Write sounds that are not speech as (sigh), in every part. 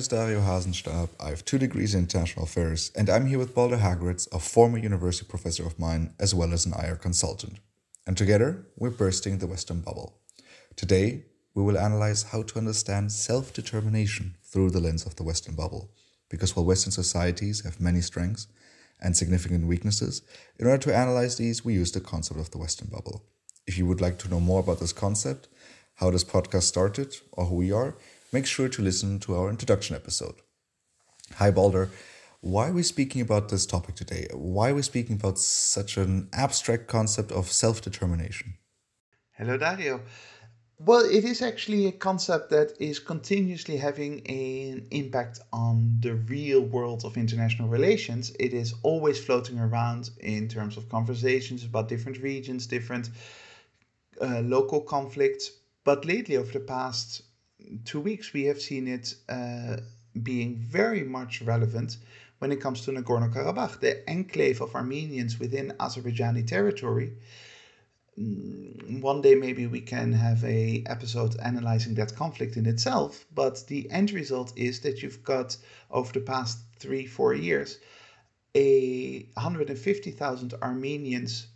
Is Dario Hasenstab. I have two degrees in international affairs, and I'm here with Balder Hageraats, a former university professor of mine, as well as an IR consultant. And together, we're bursting the Western bubble. Today, we will analyze how to understand self determination through the lens of the Western bubble. Because while Western societies have many strengths and significant weaknesses, in order to analyze these, we use the concept of the Western bubble. If you would like to know more about this concept, how this podcast started, or who we are, make sure to listen to our introduction episode. Hi, Balder. Why are we speaking about this topic today? Why are we speaking about such an abstract concept of self determination? Hello, Dario. Well, it is actually a concept that is continuously having an impact on the real world of international relations. It is always floating around in terms of conversations about different regions, different uh, local conflicts. But lately, over the past two weeks, we have seen it uh, being very much relevant when it comes to Nagorno Karabakh, the enclave of Armenians within Azerbaijani territory. Mm, one day maybe we can have a episode analyzing that conflict in itself, but the end result is that you've got over the past three four years a 150,000 Armenians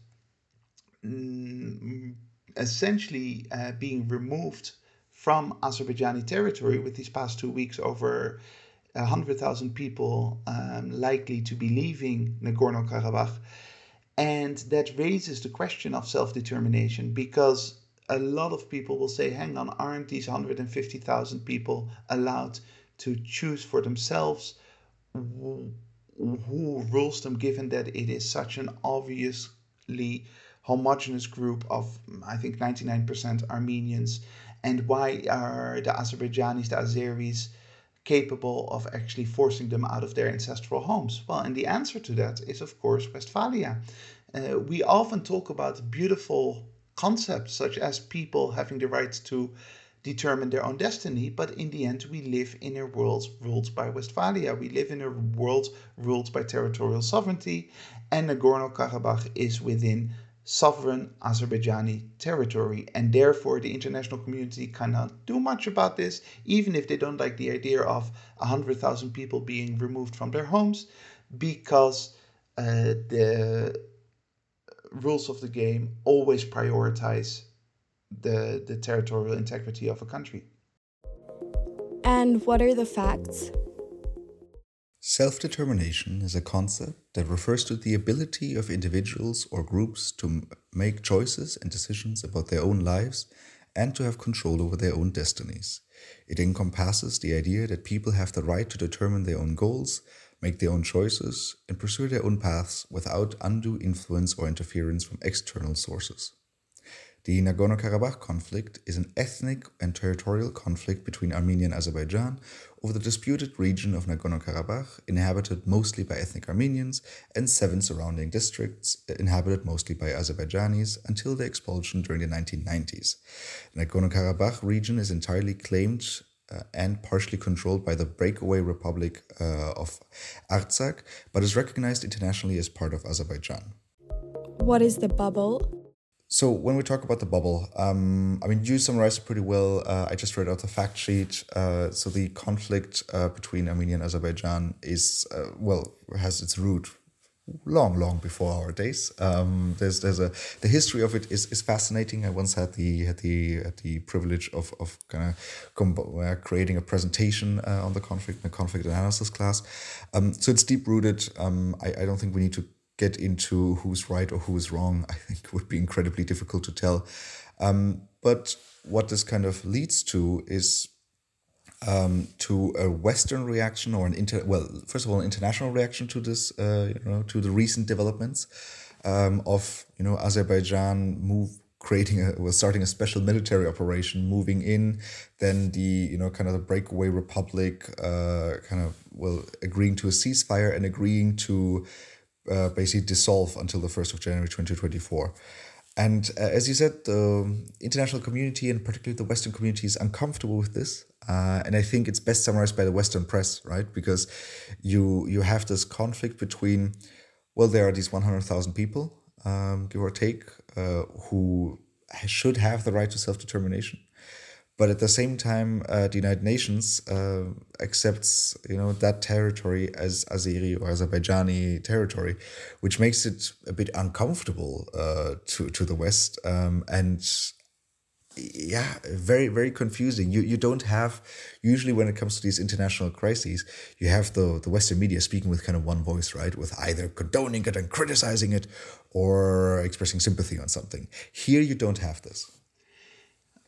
mm, essentially uh, being removed from Azerbaijani territory with these past two weeks over 100,000 people um, likely to be leaving Nagorno Karabakh. And that raises the question of self determination because a lot of people will say, hang on, aren't these 150,000 people allowed to choose for themselves who, who rules them, given that it is such an obviously homogenous group of, I think, 99% Armenians and why are the Azerbaijanis, the Azeris, capable of actually forcing them out of their ancestral homes? Well, and the answer to that is, of course, Westphalia. Uh, we often talk about beautiful concepts such as people having the right to determine their own destiny, but in the end, we live in a world ruled by Westphalia. We live in a world ruled by territorial sovereignty, and Nagorno Karabakh is within sovereign Azerbaijani territory, and therefore the international community cannot do much about this, even if they don't like the idea of 100,000 people being removed from their homes, because uh, the rules of the game always prioritize the, the territorial integrity of a country. And what are the facts? Self determination is a concept that refers to the ability of individuals or groups to make choices and decisions about their own lives and to have control over their own destinies. It encompasses the idea that people have the right to determine their own goals, make their own choices, and pursue their own paths without undue influence or interference from external sources. The Nagorno Karabakh conflict is an ethnic and territorial conflict between Armenia and Azerbaijan over the disputed region of Nagorno Karabakh, inhabited mostly by ethnic Armenians, and seven surrounding districts, inhabited mostly by Azerbaijanis, until their expulsion during the 1990s. The Nagorno Karabakh region is entirely claimed uh, and partially controlled by the breakaway Republic uh, of Artsakh, but is recognized internationally as part of Azerbaijan. What is the bubble? So when we talk about the bubble, um, I mean, you summarized it pretty well. Uh, I just read out the fact sheet. Uh, so the conflict uh, between Armenia and Azerbaijan is uh, well has its root long, long before our days. Um, there's there's a the history of it is, is fascinating. I once had the had the had the privilege of of kind of uh, creating a presentation uh, on the conflict a conflict analysis class. Um, so it's deep rooted. Um, I, I don't think we need to get into who's right or who's wrong, I (laughs) think would be incredibly difficult to tell. Um, but what this kind of leads to is um, to a Western reaction or an inter well, first of all, an international reaction to this, uh, you know, to the recent developments um, of you know Azerbaijan move creating a was starting a special military operation, moving in, then the you know kind of the breakaway republic, uh, kind of well agreeing to a ceasefire and agreeing to uh, basically dissolve until the 1st of January 2024. And uh, as you said, the international community and particularly the Western community is uncomfortable with this. Uh, and I think it's best summarized by the Western press, right? Because you you have this conflict between, well, there are these 100,000 people, um, give or take, uh, who should have the right to self determination. But at the same time, uh, the United Nations uh, accepts you know that territory as Azeri or Azerbaijani territory, which makes it a bit uncomfortable uh, to to the West. Um, and yeah very very confusing. You you don't have usually when it comes to these international crises you have the the western media speaking with kind of one voice right? With either condoning it and criticizing it or expressing sympathy on something. Here you don't have this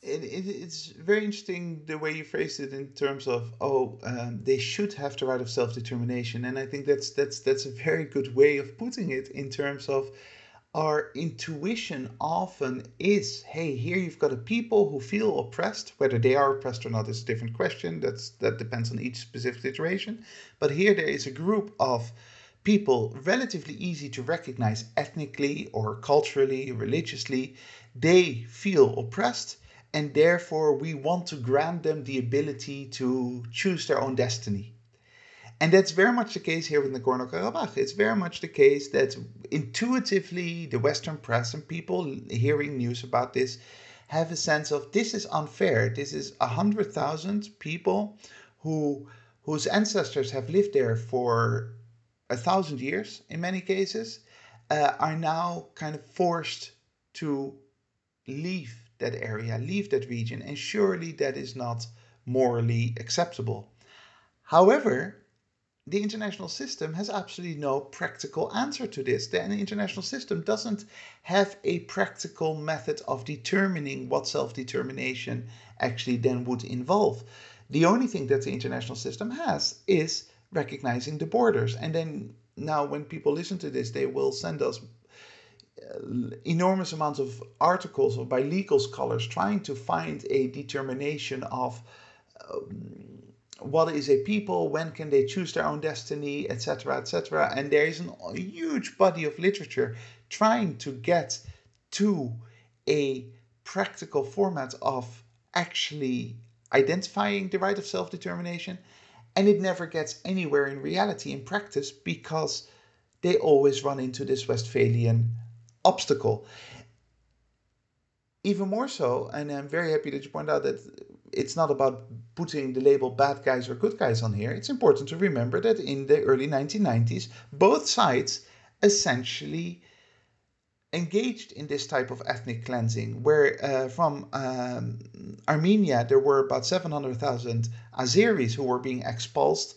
it, it, it's very interesting the way you phrased it in terms of oh um, they should have the right of self-determination. And i think that's that's that's a very good way of putting it in terms of our intuition often is hey here you've got a people who feel oppressed. Whether they are oppressed or not is a different question. That's that depends on each specific situation. But here there is a group of people relatively easy to recognize ethnically or culturally religiously. They feel oppressed and therefore we want to grant them the ability to choose their own destiny and that's very much the case here with Nagorno Karabakh. It's very much the case that intuitively the Western press and people hearing news about this have a sense of this is unfair. This is a hundred thousand people who whose ancestors have lived there for a thousand years in many cases uh, are now kind of forced to leave that area, leave that region, and surely that is not morally acceptable. However, the international system has absolutely no practical answer to this. The international system doesn't have a practical method of determining what self determination actually then would involve. The only thing that the international system has is recognizing the borders. And then now, when people listen to this, they will send us enormous amounts of articles by legal scholars trying to find a determination of. Um, what is a people when can they choose their own destiny etc etc and there is an, a huge body of literature trying to get to a practical format of actually identifying the right of self-determination and it never gets anywhere in reality in practice because they always run into this westphalian obstacle even more so and i'm very happy that you point out that it's not about putting the label bad guys or good guys on here. It's important to remember that in the early 1990s, both sides essentially engaged in this type of ethnic cleansing, where uh, from um, Armenia there were about 700,000 Azeris who were being expulsed,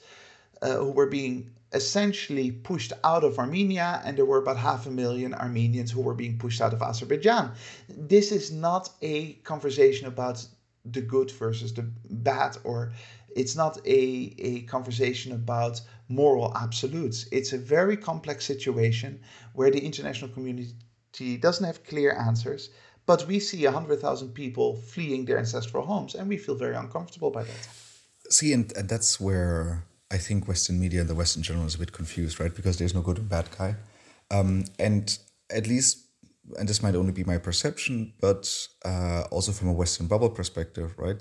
uh, who were being essentially pushed out of Armenia, and there were about half a million Armenians who were being pushed out of Azerbaijan. This is not a conversation about the good versus the bad or it's not a, a conversation about moral absolutes it's a very complex situation where the international community doesn't have clear answers but we see 100000 people fleeing their ancestral homes and we feel very uncomfortable by that see and, and that's where i think western media and the western general is a bit confused right because there's no good and bad guy um, and at least and this might only be my perception, but uh, also from a Western bubble perspective, right?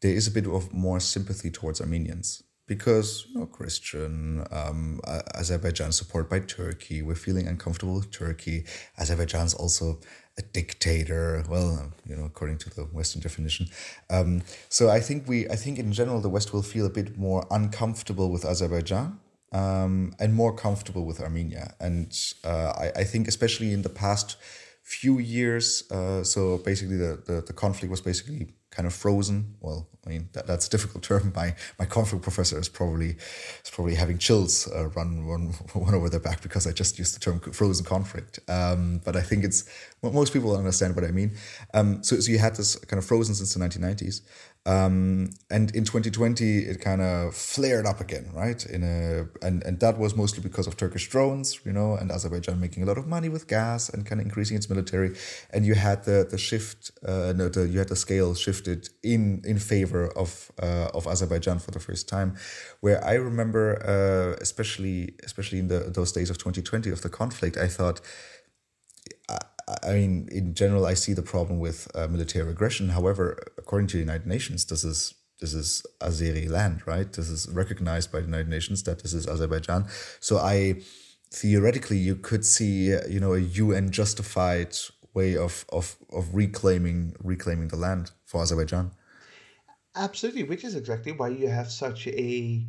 There is a bit of more sympathy towards Armenians because you know Christian, um, Azerbaijan support by Turkey. We're feeling uncomfortable with Turkey. Azerbaijan's also a dictator. Well, you know, according to the Western definition. Um, so I think we, I think in general, the West will feel a bit more uncomfortable with Azerbaijan um, and more comfortable with Armenia. And uh, I, I think especially in the past few years. Uh, so basically, the, the, the conflict was basically kind of frozen. Well, I mean that, that's a difficult (laughs) term. My my conflict professor is probably is probably having chills uh, run run (laughs) over their back because I just used the term frozen conflict. Um, but I think it's most people understand what I mean. Um, so so you had this kind of frozen since the nineteen nineties. Um, and in 2020, it kind of flared up again, right? In a and and that was mostly because of Turkish drones, you know, and Azerbaijan making a lot of money with gas and kind of increasing its military. And you had the the shift, uh, no, the, you had the scale shifted in in favor of uh, of Azerbaijan for the first time, where I remember, uh, especially especially in the those days of 2020 of the conflict, I thought I mean, in general, I see the problem with uh, military aggression. However, according to the United Nations, this is this is Azeri land, right? This is recognized by the United Nations that this is Azerbaijan. So I theoretically, you could see, you know, a UN justified way of of of reclaiming reclaiming the land for Azerbaijan. Absolutely, which is exactly why you have such a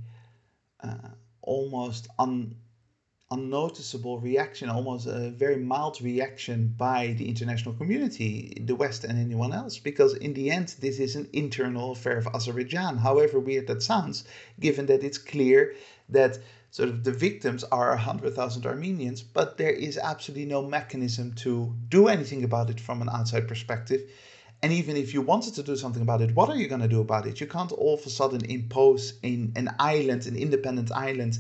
uh, almost un, unnoticeable reaction, almost a very mild reaction by the international community, the West, and anyone else, because in the end, this is an internal affair of Azerbaijan. However weird that sounds, given that it's clear that sort of the victims are 100,000 Armenians, but there is absolutely no mechanism to do anything about it from an outside perspective. And even if you wanted to do something about it, what are you going to do about it? You can't all of a sudden impose in an island, an independent island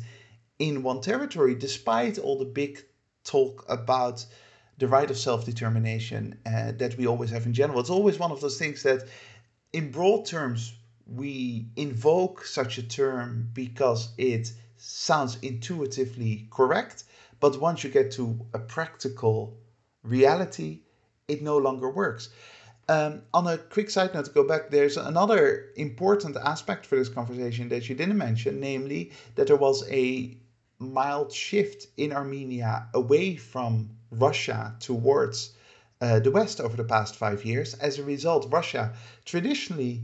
in one territory, despite all the big talk about the right of self determination uh, that we always have in general. It's always one of those things that, in broad terms, we invoke such a term because it sounds intuitively correct, but once you get to a practical reality, it no longer works. Um, on a quick side note, to go back, there's another important aspect for this conversation that you didn't mention, namely that there was a mild shift in Armenia away from Russia towards uh, the West over the past five years. As a result, Russia, traditionally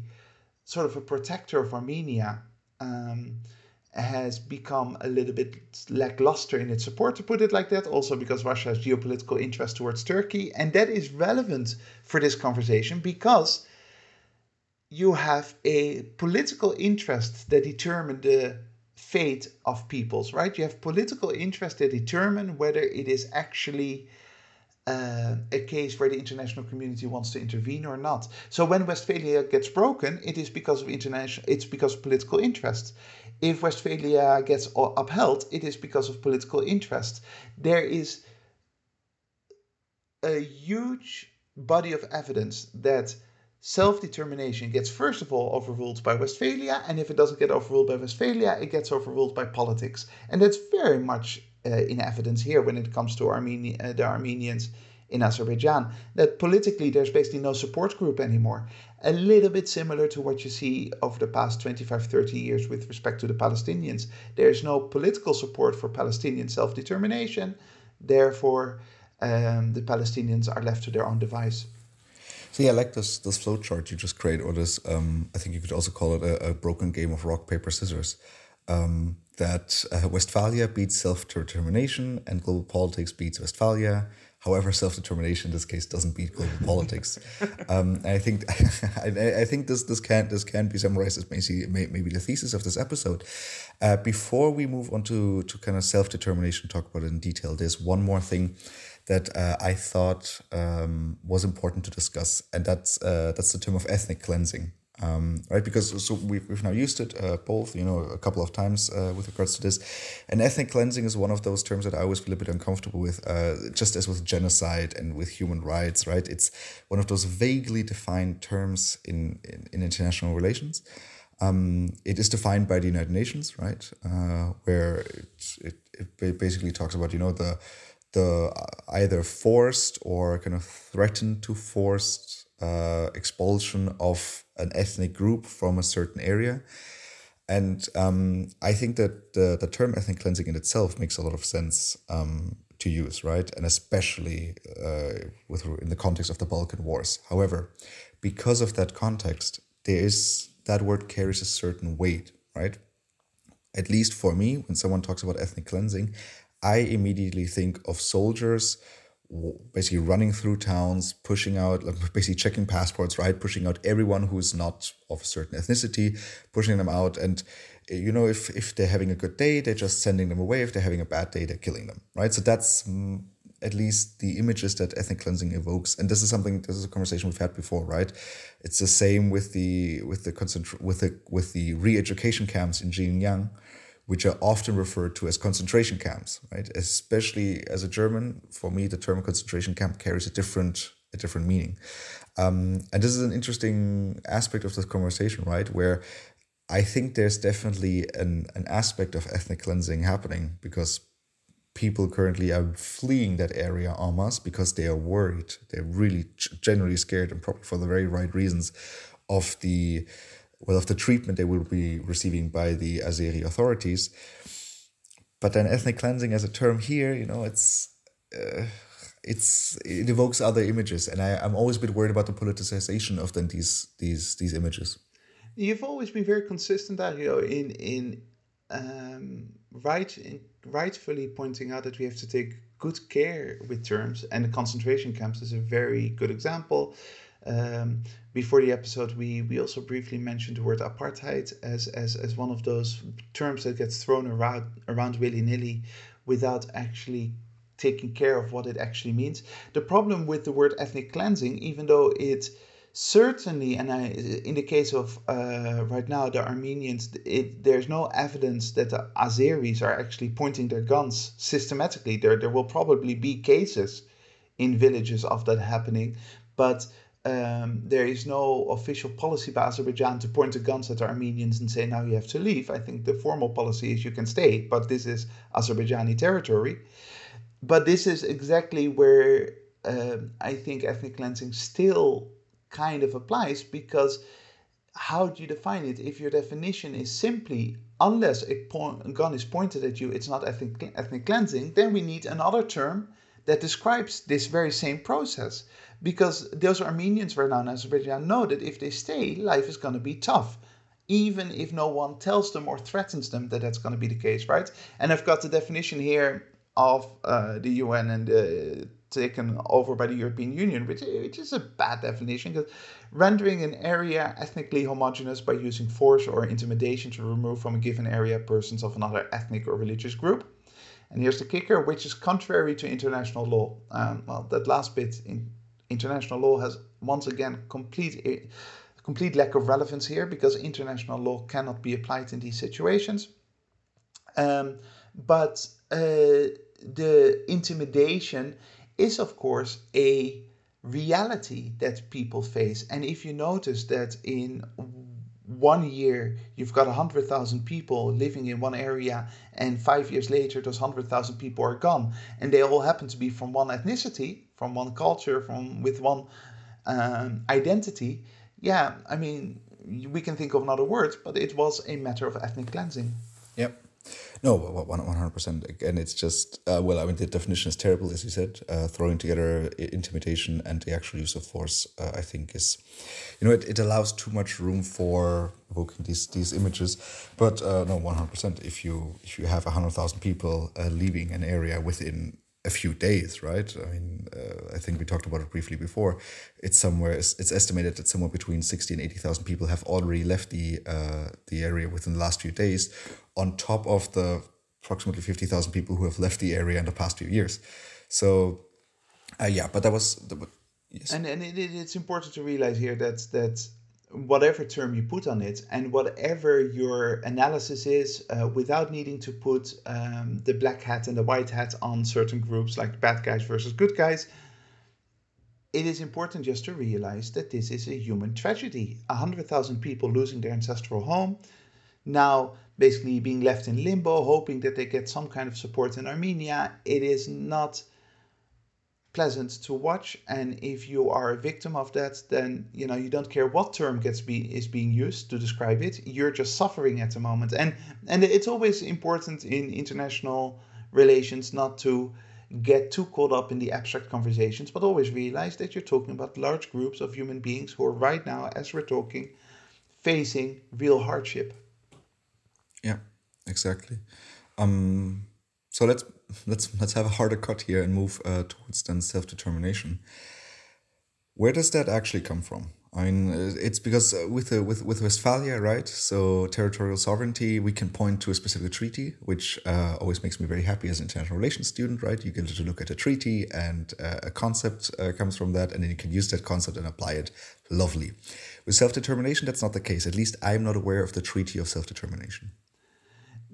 sort of a protector of Armenia, um, has become a little bit lackluster in its support, to put it like that, also because Russia has geopolitical interest towards Turkey. And that is relevant for this conversation because you have a political interest that determine the fate of peoples, right? You have political interests that determine whether it is actually uh, a case where the international community wants to intervene or not. So when Westphalia gets broken, it is because of international. It's because of political interests. If Westphalia gets upheld, it is because of political interest. There is a huge body of evidence that self determination gets first of all overruled by Westphalia, and if it doesn't get overruled by Westphalia, it gets overruled by politics. And that's very much uh, in evidence here when it comes to Armenia, uh, the Armenians in Azerbaijan. That politically there's basically no support group anymore. A little bit similar to what you see over the past 25, 30 years with respect to the Palestinians. There's no political support for Palestinian self determination. Therefore, um, the Palestinians are left to their own device. So yeah, I like this this flow chart you just create, or this um, I think you could also call it a, a broken game of rock paper scissors. Um, that uh, Westphalia beats self determination and global politics beats Westphalia. However, self determination in this case doesn't beat global (laughs) politics. Um, I think (laughs) I, I, think this this can this can be summarized as maybe maybe the thesis of this episode. Uh, before we move on to to kind of self determination, talk about it in detail. There's one more thing that uh, I thought um, was important to discuss, and that's uh, that's the term of ethnic cleansing. Um, right, because so we've, we've now used it uh, both, you know, a couple of times uh, with regards to this. And ethnic cleansing is one of those terms that I always feel a bit uncomfortable with, uh, just as with genocide and with human rights, right? It's one of those vaguely defined terms in, in, in international relations. Um, it is defined by the United Nations, right? Uh, where it, it, it basically talks about, you know, the the either forced or kind of threatened to forced uh, expulsion of an ethnic group from a certain area. And um, I think that the, the term ethnic cleansing in itself makes a lot of sense um, to use, right? And especially uh, with in the context of the Balkan Wars. However, because of that context, there is that word carries a certain weight, right? At least for me, when someone talks about ethnic cleansing, I immediately think of soldiers basically running through towns, pushing out, (laughs) basically checking passports, right? Pushing out everyone who's not of a certain ethnicity, pushing them out. And, you know, if, if they're having a good day, they're just sending them away. If they're having a bad day, they're killing them, right? So that's mm, at least the images that ethnic cleansing evokes. And this is something, this is a conversation we've had before, right? It's the same with the, with the, concentra- with the, with the re-education camps in Xinjiang which are often referred to as concentration camps, right? Especially as a German, for me, the term concentration camp carries a different a different meaning. Um, and this is an interesting aspect of this conversation, right? Where I think there's definitely an, an aspect of ethnic cleansing happening because people currently are fleeing that area en masse because they are worried. They're really generally scared and probably for the very right reasons of the well, of the treatment they will be receiving by the Azeri authorities. But then ethnic cleansing as a term here, you know, it's uh, it's it evokes other images, and I, I'm always a bit worried about the politicization of then these these these images. You've always been very consistent, know, in in um, right in rightfully pointing out that we have to take good care with terms, and the concentration camps is a very good example. Um, before the episode, we, we also briefly mentioned the word apartheid as, as, as one of those terms that gets thrown around, around willy nilly without actually taking care of what it actually means. The problem with the word ethnic cleansing, even though it certainly, and I, in the case of uh, right now, the Armenians, it, there's no evidence that the Azeris are actually pointing their guns systematically. There, there will probably be cases in villages of that happening, but um, there is no official policy by Azerbaijan to point the guns at the Armenians and say, now you have to leave. I think the formal policy is you can stay, but this is Azerbaijani territory. But this is exactly where uh, I think ethnic cleansing still kind of applies because how do you define it? If your definition is simply unless a, point, a gun is pointed at you, it's not ethnic, ethnic cleansing, then we need another term that describes this very same process. Because those Armenians right now in Azerbaijan know that if they stay, life is going to be tough. Even if no one tells them or threatens them that that's going to be the case, right? And I've got the definition here of uh, the UN and uh, taken over by the European Union, which, which is a bad definition because rendering an area ethnically homogeneous by using force or intimidation to remove from a given area persons of another ethnic or religious group. And here's the kicker, which is contrary to international law. Um, well, that last bit in international law has once again complete complete lack of relevance here because international law cannot be applied in these situations. Um, but uh, the intimidation is, of course, a reality that people face. And if you notice that in one year you've got 100,000 people living in one area, and five years later those 100,000 people are gone, and they all happen to be from one ethnicity, from one culture, from with one um, identity. Yeah, I mean, we can think of another words, but it was a matter of ethnic cleansing. No, one hundred percent. Again, it's just uh, well, I mean, the definition is terrible, as you said. Uh, throwing together intimidation and the actual use of force, uh, I think, is, you know, it, it allows too much room for evoking these these images. But uh, no, one hundred percent. If you if you have hundred thousand people uh, leaving an area within a few days, right? I mean, uh, I think we talked about it briefly before. It's somewhere. It's, it's estimated that somewhere between sixty and eighty thousand people have already left the uh, the area within the last few days, on top of the approximately fifty thousand people who have left the area in the past few years. So, uh, yeah, but that was the, yes. And and it, it's important to realize here that that whatever term you put on it and whatever your analysis is uh, without needing to put um, the black hat and the white hat on certain groups like bad guys versus good guys it is important just to realize that this is a human tragedy 100000 people losing their ancestral home now basically being left in limbo hoping that they get some kind of support in armenia. It is not pleasant to watch and if you are a victim of that then you know you don't care what term gets be is being used to describe it. You're just suffering at the moment. And and it's always important in international relations not to get too caught up in the abstract conversations but always realize that you're talking about large groups of human beings who are right now as we're talking facing real hardship yeah exactly um so let's let's let's have a harder cut here and move uh, towards then self determination. Where does that actually come from? I mean, uh, it's because uh, with the, with with Westphalia, right? So territorial sovereignty, we can point to a specific treaty, which uh, always makes me very happy as an international relations student, right? You get to look at a treaty and uh, a concept uh, comes from that, and then you can use that concept and apply it. Lovely. With self determination, that's not the case. At least I'm not aware of the Treaty of Self Determination.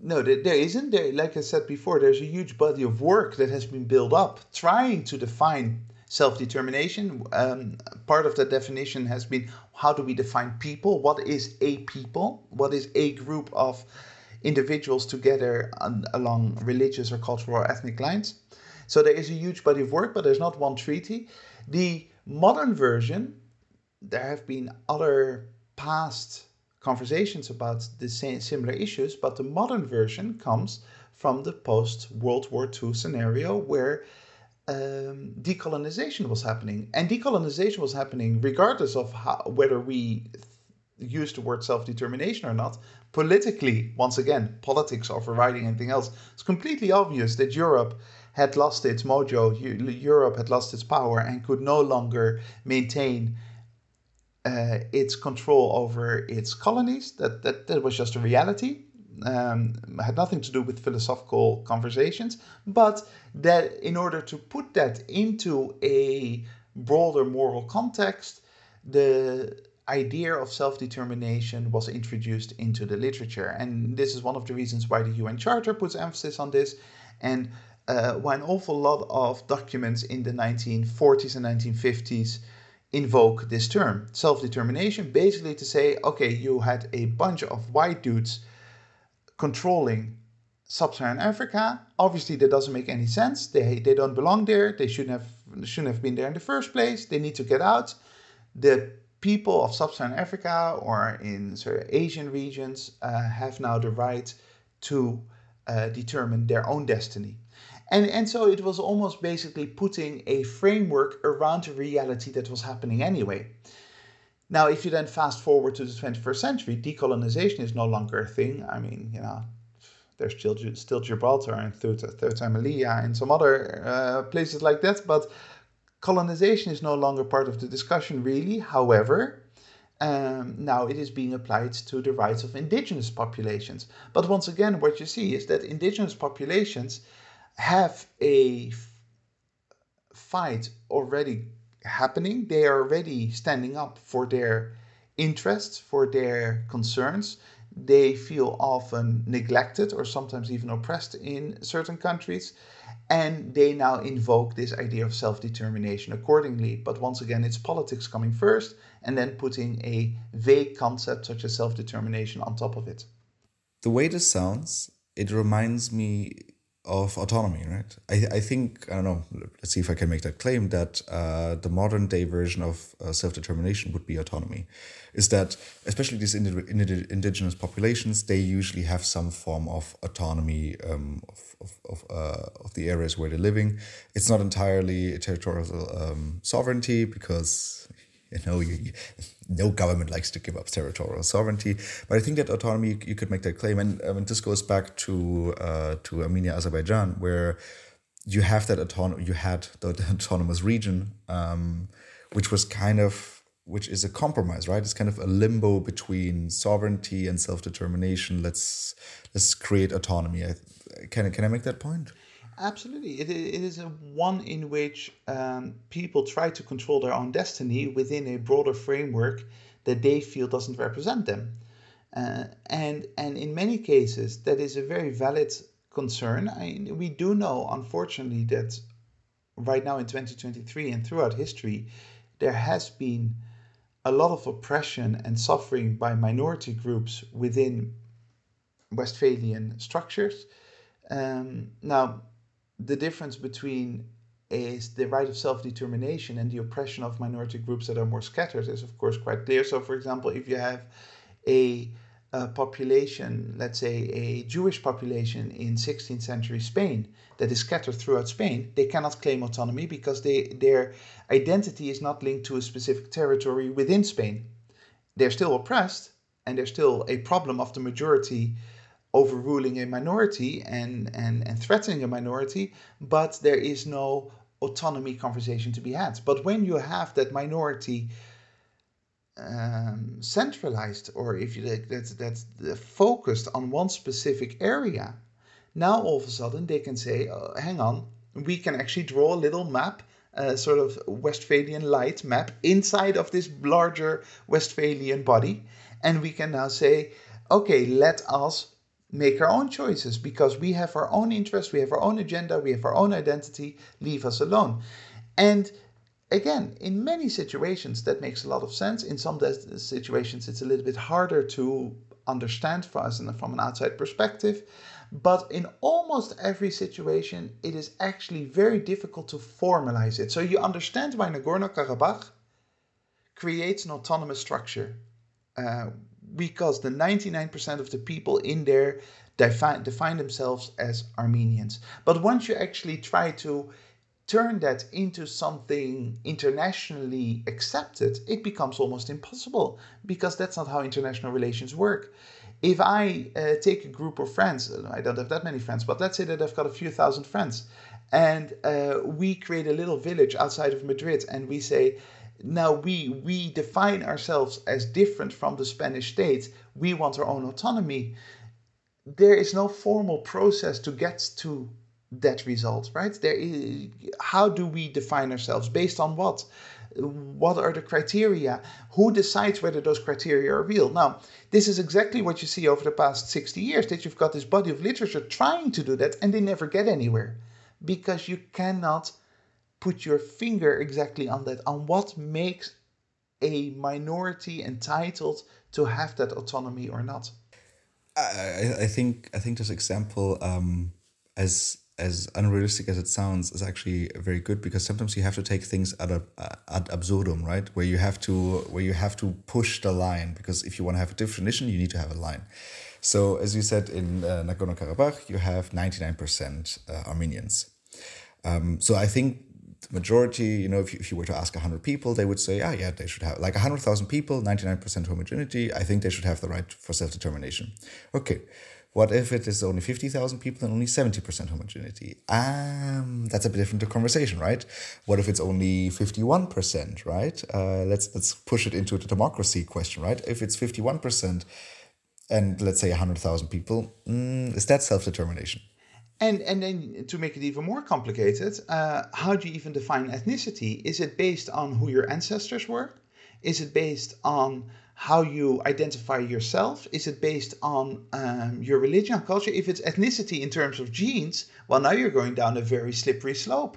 No, there, there isn't. There, like I said before, there's a huge body of work that has been built up trying to define self determination. Um, part of the definition has been how do we define people? What is a people? What is a group of individuals together on, along religious or cultural or ethnic lines? So there is a huge body of work, but there's not one treaty. The modern version, there have been other past conversations about the same similar issues, but the modern version comes from the post World War II scenario where um, decolonization was happening, and decolonization was happening regardless of how, whether we use the word self determination or not, politically, once again, politics overriding anything else, it's completely obvious that Europe had lost its mojo, Europe had lost its power, and could no longer maintain uh, its control over its colonies. That, that, that was just a reality. Um, had nothing to do with philosophical conversations, but that in order to put that into a broader moral context, the idea of self determination was introduced into the literature. And this is one of the reasons why the UN Charter puts emphasis on this, and uh, why an awful lot of documents in the 1940s and 1950s invoke this term self determination, basically to say, okay, you had a bunch of white dudes controlling sub-Saharan Africa. Obviously, that doesn't make any sense. They they don't belong there. They shouldn't have shouldn't have been there in the first place. They need to get out. The people of sub-Saharan Africa or in sort of Asian regions uh, have now the right to uh, determine their own destiny. And, and so it was almost basically putting a framework around a reality that was happening anyway. Now, if you then fast forward to the 21st century, decolonization is no longer a thing. I mean, you know, there's still, still Gibraltar and Ceuta Melilla and some other uh, places like that, but colonization is no longer part of the discussion, really. However, um, now it is being applied to the rights of indigenous populations. But once again, what you see is that indigenous populations have a fight already happening. They are already standing up for their interests, for their concerns. They feel often neglected or sometimes even oppressed in certain countries. And they now invoke this idea of self determination accordingly. But once again, it's politics coming first and then putting a vague concept such as self determination on top of it. The way this sounds, it reminds me of autonomy, right? I, I think, I don't know, let's see if I can make that claim that uh, the modern day version of uh, self determination would be autonomy. Is that, especially these ind- ind- indigenous populations, they usually have some form of autonomy um, of, of, of, uh, of the areas where they're living. It's not entirely territorial um, sovereignty because you know, you, no government likes to give up territorial sovereignty. But I think that autonomy, you could make that claim. And I mean, this goes back to uh, to Armenia, Azerbaijan, where you have that autonomous, you had the, the (laughs) autonomous region, um, which was kind of which is a compromise, right? It's kind of a limbo between sovereignty and self determination. Let's let's create autonomy. I, can can I make that point? Absolutely. It, it is a one in which um, people try to control their own destiny within a broader framework that they feel doesn't represent them. Uh, and, and in many cases, that is a very valid concern. I, we do know, unfortunately, that right now in 2023 and throughout history, there has been a lot of oppression and suffering by minority groups within Westphalian structures. Um, now, the difference between is the right of self-determination and the oppression of minority groups that are more scattered is of course quite clear. So for example, if you have a, a population, let's say a Jewish population in 16th century Spain that is scattered throughout Spain, they cannot claim autonomy because they, their identity is not linked to a specific territory within Spain. They're still oppressed and they're still a problem of the majority overruling a minority and, and, and threatening a minority, but there is no autonomy conversation to be had. But when you have that minority um, centralized, or if you like, that's that's focused on one specific area, now all of a sudden they can say, oh, "Hang on, we can actually draw a little map." a sort of Westphalian light map inside of this larger Westphalian body. And we can now say, okay, let us make our own choices because we have our own interests, we have our own agenda, we have our own identity. Leave us alone. And again, in many situations, that makes a lot of sense. In some situations, it's a little bit harder to understand for us and from an outside perspective. But in almost every situation, it is actually very difficult to formalize it. So you understand why Nagorno Karabakh creates an autonomous structure. Uh, because the 99% of the people in there define, define themselves as Armenians. But once you actually try to turn that into something internationally accepted, it becomes almost impossible because that's not how international relations work. If I uh, take a group of friends, I don't have that many friends, but let's say that I've got a few thousand friends, and uh, we create a little village outside of Madrid, and we say, now we we define ourselves as different from the Spanish state. We want our own autonomy. There is no formal process to get to that result, right? There is, how do we define ourselves? Based on what? What are the criteria? Who decides whether those criteria are real? Now, this is exactly what you see over the past 60 years that you've got this body of literature trying to do that and they never get anywhere because you cannot put your finger exactly on that, on what makes a minority entitled to have that autonomy or not. I, I think I think this example, um, as as unrealistic as it sounds, is actually very good because sometimes you have to take things ad, ad absurdum, right? Where you have to where you have to push the line because if you want to have a definition, you need to have a line. So as you said in uh, Nagorno Karabakh, you have ninety nine percent uh, Armenians. Um, so I think the majority, you know, if you, if you were to ask 100 people, they would say, ah, yeah, they should have, like 100,000 people, 99% homogeneity, I think they should have the right for self determination. Okay. What if it is only 50,000 people and only 70% homogeneity? Um, that's a bit different conversation, right? What if it's only 51%, right? Uh, let's, let's push it into the democracy question, right? If it's 51% and let's say 100,000 people, mm, is that self determination? And, and then to make it even more complicated, uh, how do you even define ethnicity? Is it based on who your ancestors were? Is it based on how you identify yourself? Is it based on um, your religion, culture? If it's ethnicity in terms of genes, well, now you're going down a very slippery slope.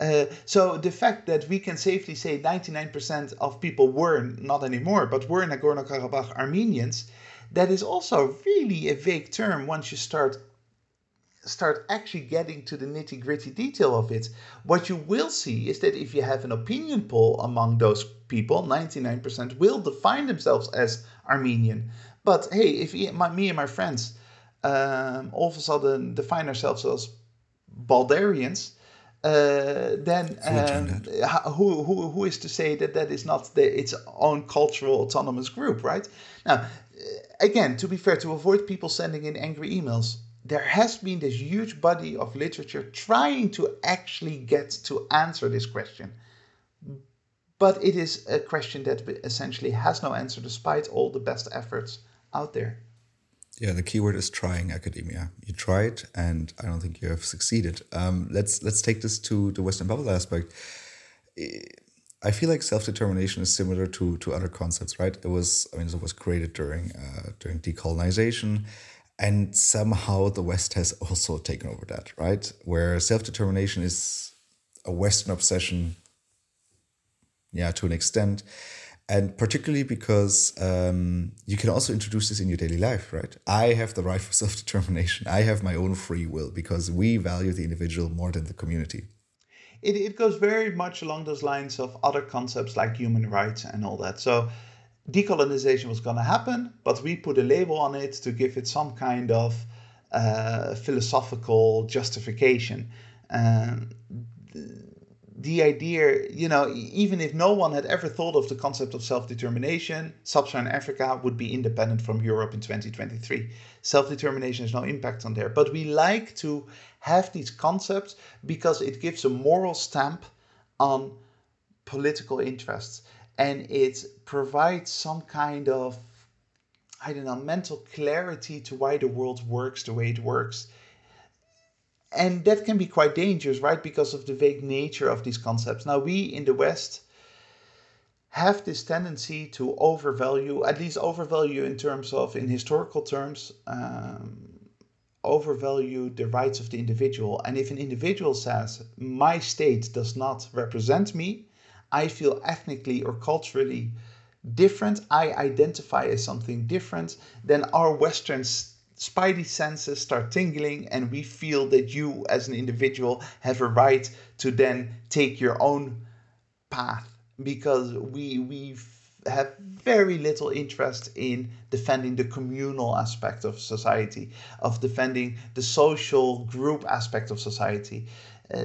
Uh, so the fact that we can safely say 99% of people were not anymore, but were Nagorno Karabakh Armenians, that is also really a vague term once you start start actually getting to the nitty gritty detail of it, what you will see is that if you have an opinion poll among those people, 99% will define themselves as Armenian. But hey, if my, me and my friends um, all of a sudden define ourselves as Baldarians, uh, then um, who, who, who is to say that that is not the, its own cultural autonomous group, right? Now, again, to be fair, to avoid people sending in angry emails, there has been this huge body of literature trying to actually get to answer this question. But it is a question that essentially has no answer despite all the best efforts out there. Yeah, the keyword is trying academia. You tried, and I don't think you have succeeded. Um, let's let's take this to the Western bubble aspect. I feel like self determination is similar to to other concepts, right? It was I mean, it was created during uh, during decolonization and somehow the West has also taken over that, right? Where self determination is a Western obsession, yeah, to an extent. And particularly because um, you can also introduce this in your daily life, right? I have the right for (laughs) self determination. I have my own free will because we value the individual more than the community. It, it goes very much along those lines of other concepts like human rights and all that. So, decolonization was going to happen, but we put a label on it to give it some kind of uh, philosophical justification. Um, the idea, you know, even if no one had ever thought of the concept of self determination, sub Saharan Africa would be independent from Europe in 2023. Self determination has no impact on there. But we like to have these concepts because it gives a moral stamp on political interests and it provides some kind of I don't know mental clarity to why the world works the way it works. And that can be quite dangerous, right? Because of the vague nature of these concepts. Now, we in the West have this tendency to overvalue, at least overvalue in terms of, in historical terms, um, overvalue the rights of the individual. And if an individual says, my state does not represent me, I feel ethnically or culturally different, I identify as something different, then our Western spidey senses start tingling and we feel that you as an individual have a right to then take your own path because we we have very little interest in defending the communal aspect of society of defending the social group aspect of society. Uh,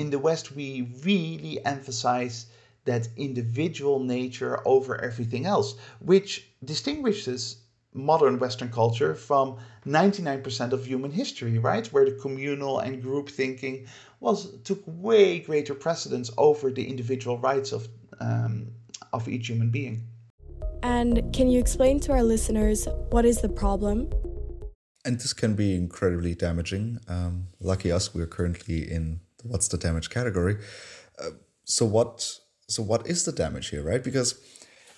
in the West, we really emphasize that individual nature over everything else, which distinguishes modern Western culture from 99% of human history, right? Where the communal and group thinking was took way greater precedence over the individual rights of um, of each human being. And can you explain to our listeners what is the problem? And this can be incredibly damaging. Um, lucky us, we're currently in the what's the damage category. Uh, so what? So what is the damage here, right? Because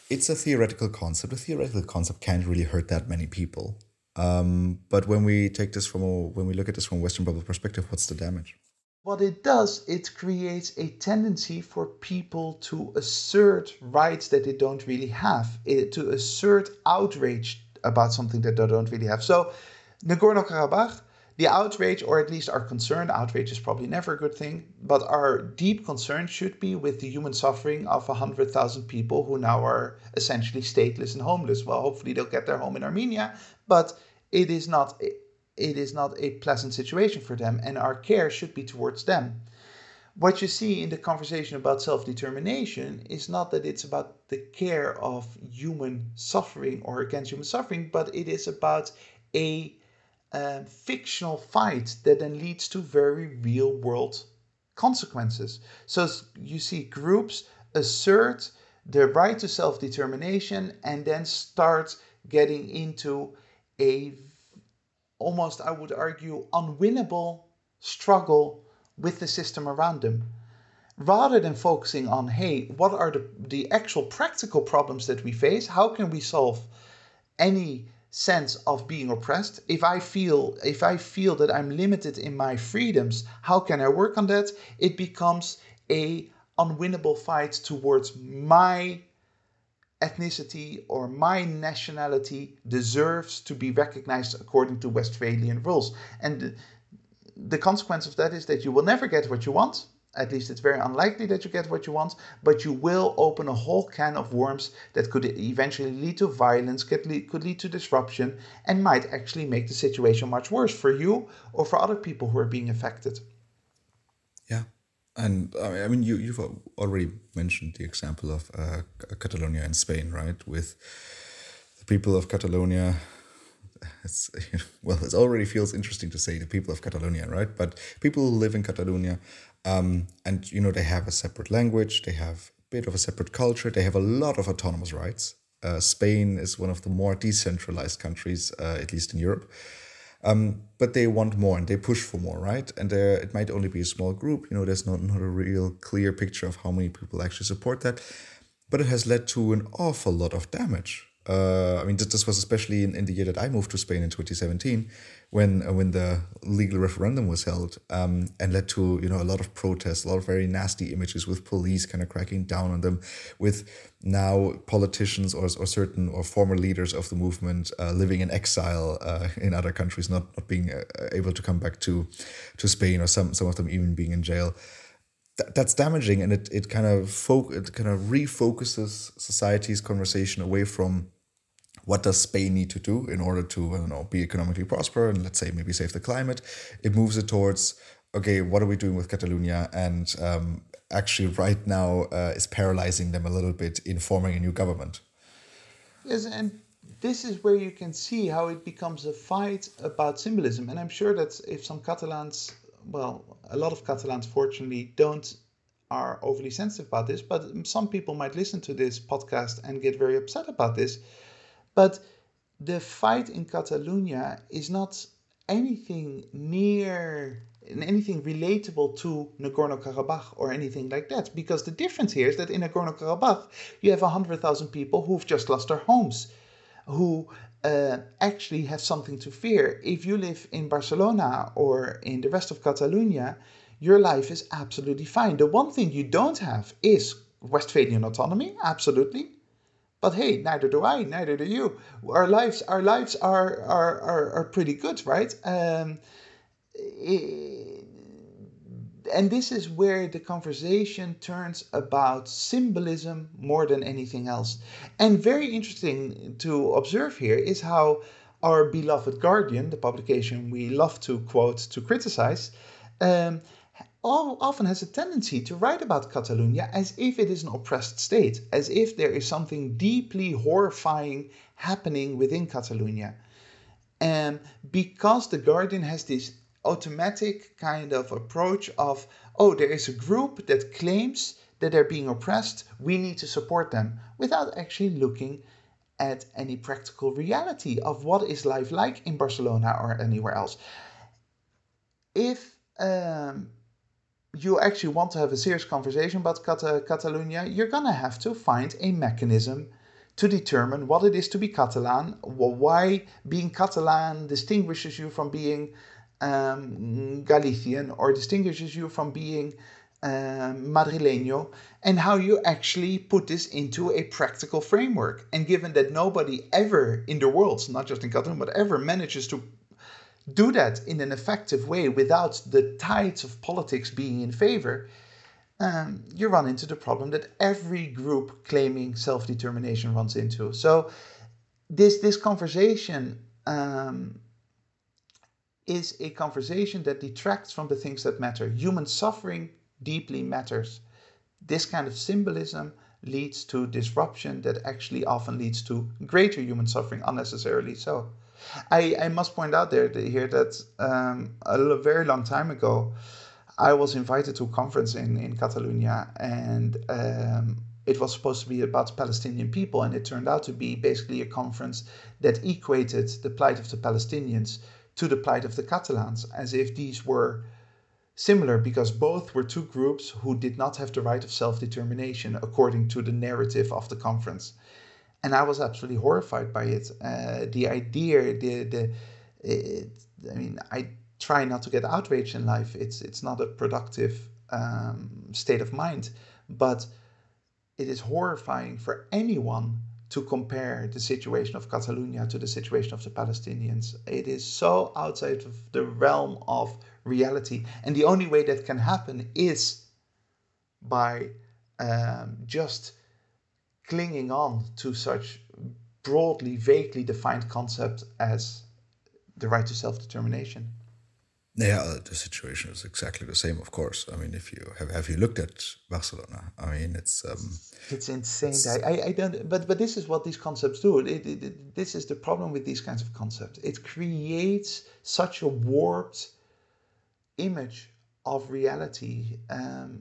it's a theoretical concept. A theoretical concept can't really hurt that many people. Um, but when we take this from a, when we look at this from a Western bubble perspective, what's the damage? What it does, it creates a tendency for people to assert rights that they don't really have, it, to assert outrage about something that they don't really have. So, Nagorno Karabakh the outrage, or at least our concern, outrage is probably never a good thing, but our deep concern should be with the human suffering of 100,000 people who now are essentially stateless and homeless. Well, hopefully they'll get their home in Armenia, but it is not it is not a pleasant situation for them, and our care should be towards them. What you see in the conversation about self determination is not that it's about the care of human suffering or against human suffering, but it is about a um, fictional fight that then leads to very real world consequences. So you see groups assert their right to self determination and then start getting into a almost, I would argue, unwinnable struggle with the system around them. Rather than focusing on, hey, what are the, the actual practical problems that we face? How can we solve any sense of being oppressed. If i feel if i feel that i'm limited in my freedoms how can i work on that? It becomes a unwinnable fight towards my ethnicity or my nationality deserves to be recognized according to westphalian rules. And the, consequence of that is that you will never get what you want at least it's very unlikely that you get what you want, but you will open a whole can of worms that could eventually lead to violence, could lead, could lead to disruption, and might actually make the situation much worse for you or for other people who are being affected. Yeah. And I mean, you, you've already mentioned the example of uh, Catalonia in Spain, right? With the people of Catalonia it's (laughs) well, it already feels interesting to say the people of Catalonia, right? But people who live in Catalonia um, and you know they have a separate language, they have a bit of a separate culture, they have a lot of autonomous rights. Uh, Spain is one of the more decentralized countries, uh, at least in Europe. Um, but they want more and they push for more, right? And there, it might only be a small group. You know, there's not, not a real clear picture of how many people actually support that. But it has led to an awful lot of damage. Uh, I mean, this, this was especially in, in the year that I moved to Spain in 2017 when uh, when the legal referendum was held um, and led to you know a lot of protests, a lot of very nasty images with police kind of cracking down on them, with now politicians or, or certain or former leaders of the movement uh, living in exile uh, in other countries, not not being uh, able to come back to to Spain, or some some of them even being in jail. Th- that's damaging, and it it kind of fo- it kind of refocuses society's conversation away from what does Spain need to do in order to I don't know be economically prosper and let's say maybe save the climate? It moves it towards okay, what are we doing with Catalonia? And um, actually, right now uh, is paralyzing them a little bit in forming a new government. Yes, and this is where you can see how it becomes a fight about symbolism. And I'm sure that if some Catalans, well, a lot of Catalans, fortunately, don't are overly sensitive about this, but some people might listen to this podcast and get very upset about this but the fight in Catalonia is not anything near anything relatable to Nagorno Karabakh or anything like that. Because the difference here is that in Nagorno Karabakh, you have 100,000 people who've just lost their homes, who uh, actually have something to fear. If you live in Barcelona or in the rest of Catalonia, your life is absolutely fine. The one thing you don't have is Westphalian autonomy, absolutely. But hey, neither do I, neither do you. Our lives, our lives are are are, are pretty good, right? Um, and this is where the conversation turns about symbolism more than anything else. And very interesting to observe here is how our beloved Guardian, the publication we love to quote to criticize, um, often has a tendency to write about Catalonia as if it is an oppressed state, as if there is something deeply horrifying happening within Catalonia. And because The Guardian has this automatic kind of approach of, oh, there is a group that claims that they're being oppressed, we need to support them, without actually looking at any practical reality of what is life like in Barcelona or anywhere else. If um, you actually want to have a serious conversation about Cat- Catalonia, you're gonna have to find a mechanism to determine what it is to be Catalan, why being Catalan distinguishes you from being um, Galician or distinguishes you from being um, Madrileño, and how you actually put this into a practical framework. And given that nobody ever in the world, not just in Catalonia, but ever manages to do that in an effective way without the tides of politics being in favor, um, you run into the problem that every group claiming self determination runs into. So, this, this conversation um, is a conversation that detracts from the things that matter. Human suffering deeply matters. This kind of symbolism leads to disruption that actually often leads to greater human suffering unnecessarily so. I, I must point out there here that um, a very long time ago, I was invited to a conference in, in Catalonia and um, it was supposed to be about Palestinian people, and it turned out to be basically a conference that equated the plight of the Palestinians to the plight of the Catalans, as if these were similar because both were two groups who did not have the right of self determination according to the narrative of the conference and I was absolutely horrified by it. Uh, the idea, the the, it, I mean, I try not to get outraged in life. It's it's not a productive um, state of mind, but it is horrifying for anyone to compare the situation of Catalonia to the situation of the Palestinians. It is so outside of the realm of reality, and the only way that can happen is by um, just clinging on to such broadly, vaguely defined concept as the right to self determination. Yeah, uh, the situation is exactly the same. Of course, I mean, if you have have you looked at Barcelona? I mean, it's um, it's insane. It's, I, I don't. But but this is what these concepts do. It, it, it, this is the problem with these kinds of concepts. It creates such a warped image of reality. Um,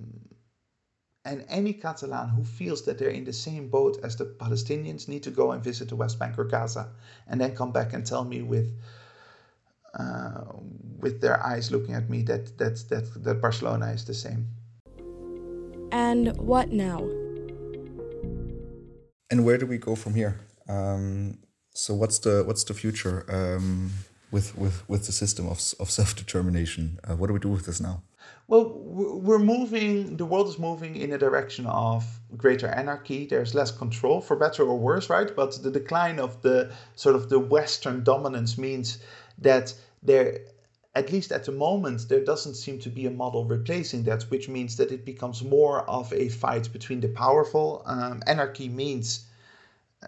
and any Catalan who feels that they're in the same boat as the Palestinians need to go and visit the West Bank or Gaza and then come back and tell me with uh, with their eyes looking at me that, that, that, that Barcelona is the same. And what now? And where do we go from here? Um, so what's the what's the future um, with, with, with the system of, of self determination? Uh, what do we do with this now? Well, we're moving, the world is moving in a direction of greater anarchy. There's less control, for better or worse, right? But the decline of the sort of the Western dominance means that there, at least at the moment, there doesn't seem to be a model replacing that, which means that it becomes more of a fight between the powerful. Um, anarchy means. Uh,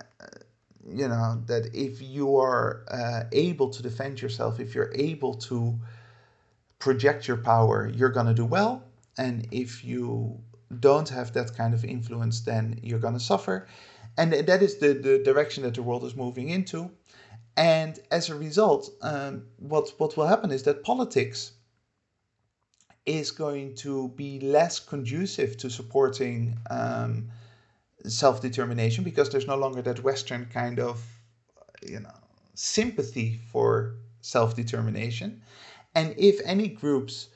you know that if you are uh, able to defend yourself if you're able to project your power, you're going to do well. And if you don't have that kind of influence, then you're going to suffer. And that is the, the direction that the world is moving into. And as a result, um, what, what will happen is that politics is going to be less conducive to supporting um, self determination because there's no longer that Western kind of, you know, sympathy for self determination. And if any groups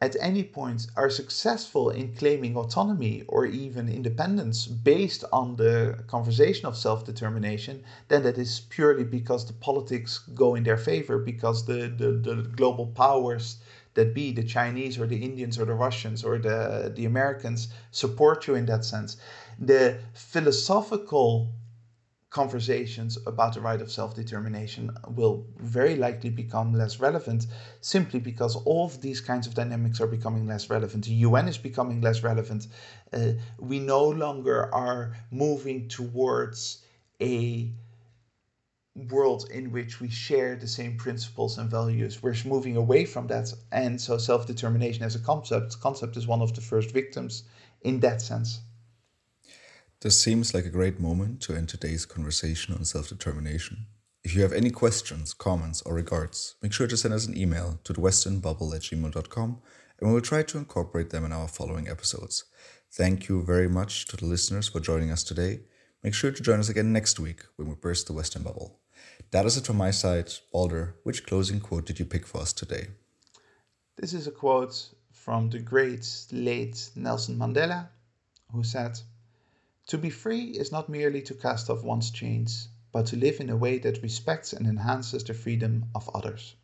at any point are successful in claiming autonomy or even independence based on the conversation of self determination, then that is purely because the politics go in their favor, because the, the, the global powers that be the Chinese or the Indians or the Russians or the, the Americans support you in that sense. The philosophical conversations about the right of self determination will very likely become less relevant simply because all of these kinds of dynamics are becoming less relevant. The UN is becoming less relevant. Uh, we no longer are moving towards a world in which we share the same principles and values. We're moving away from that, and so self-determination as a concept concept is one of the first victims in that sense. This seems like a great moment to end today's conversation on self-determination. If you have any questions, comments, or regards, make sure to send us an email to thewesternbubble at gmail.com and we will try to incorporate them in our following episodes. Thank you very much to the listeners for joining us today. Make sure to join us again next week when we burst the Western bubble. That is it from my side. Balder, which closing quote did you pick for us today? This is a quote from the great late Nelson Mandela, who said, to be free is not merely to cast off one's chains, but to live in a way that respects and enhances the freedom of others.